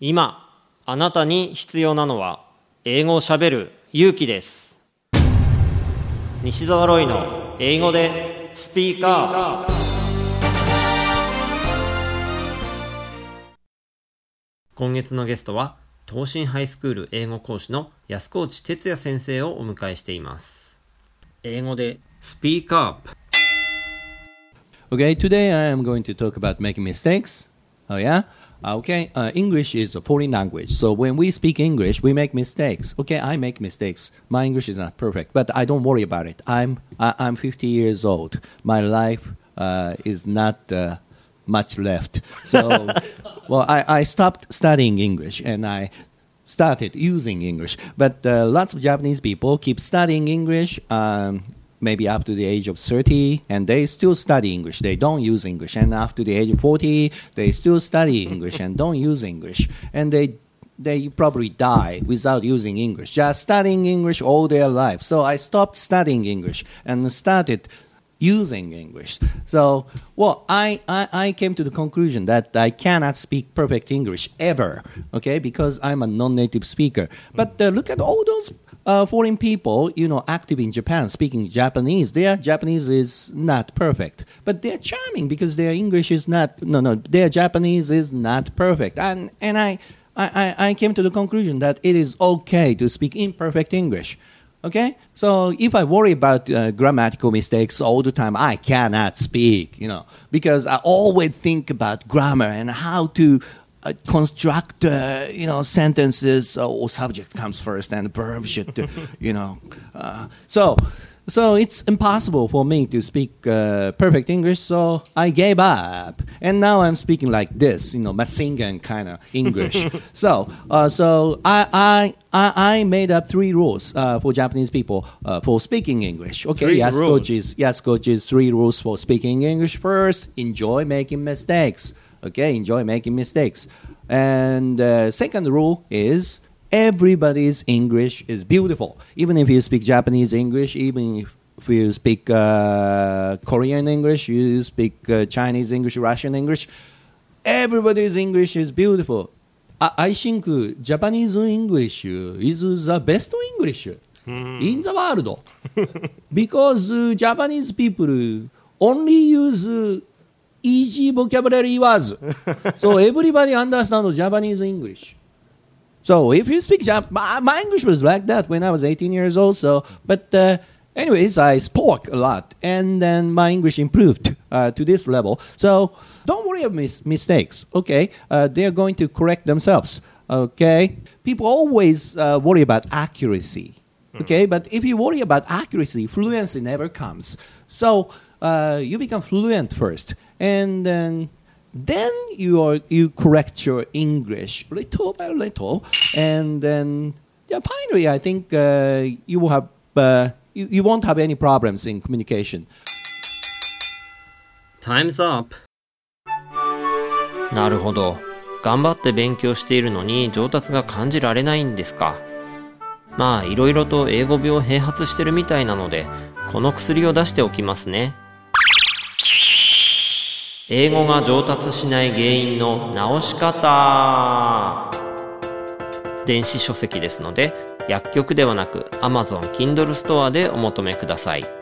今あなたに必要なのは英語をしゃべる勇気です。西澤ロイの英語でスピーカー。今月のゲストは東進ハイスクール英語講師の安河内哲也先生をお迎えしています。英語でスピーカー Okay, today I am going to talk about making mistakes. Oh, yeah? Okay, uh, English is a foreign language. So when we speak English, we make mistakes. Okay, I make mistakes. My English is not perfect, but I don't worry about it. I'm, I, I'm 50 years old. My life uh, is not uh, much left. So, well, I, I stopped studying English and I started using English. But uh, lots of Japanese people keep studying English. Um, maybe up to the age of 30 and they still study english. They don't use english. And after the age of 40 they still study english and don't use english. And they they probably die without using english just studying english all their life. So i stopped studying english and started using english. So well I, I i came to the conclusion that i cannot speak perfect english ever okay because i'm a non-native speaker. But uh, look at all those uh, foreign people, you know, active in Japan, speaking Japanese, their Japanese is not perfect, but they're charming because their English is not. No, no, their Japanese is not perfect, and and I. I, I came to the conclusion that it is okay to speak imperfect English. Okay? So if I worry about uh, grammatical mistakes all the time, I cannot speak, you know, because I always think about grammar and how to uh, construct uh, you know sentences uh, or subject comes first and verb should uh, you know uh, so so it's impossible for me to speak uh, perfect English, so I gave up, and now I'm speaking like this, you know, Masingan kind of English. so, so I, I, I made up three rules for Japanese people for speaking English. Okay, three yes, rules. coaches, yes, coaches, three rules for speaking English. First, enjoy making mistakes. Okay, enjoy making mistakes. And uh, second rule is everybody's English is beautiful. Even if you speak Japanese English, even if you speak uh, Korean English, you speak uh, Chinese English, Russian English, everybody's English is beautiful. I, I think Japanese English is the best English in the world because uh, Japanese people only use easy vocabulary words. so everybody understands Japanese English. So if you speak Jap- my, my, English was like that when I was 18 years old. So, but uh, anyways, I spoke a lot, and then my English improved uh, to this level. So don't worry about mis- mistakes. Okay, uh, they are going to correct themselves. Okay, people always uh, worry about accuracy. Okay, but if you worry about accuracy, fluency never comes. So uh, you become fluent first, and then then you are you correct your English little by little, and then yeah, finally I think uh, you will have uh, you, you won't have any problems in communication. Time's up なるほど頑張って勉強しているのに上達が感じられないんですかまあいろいろと英語病併発してるみたいなのでこの薬を出しておきますね英語が上達しない原因の直し方。電子書籍ですので薬局ではなく Amazon Kindle ストアでお求めください。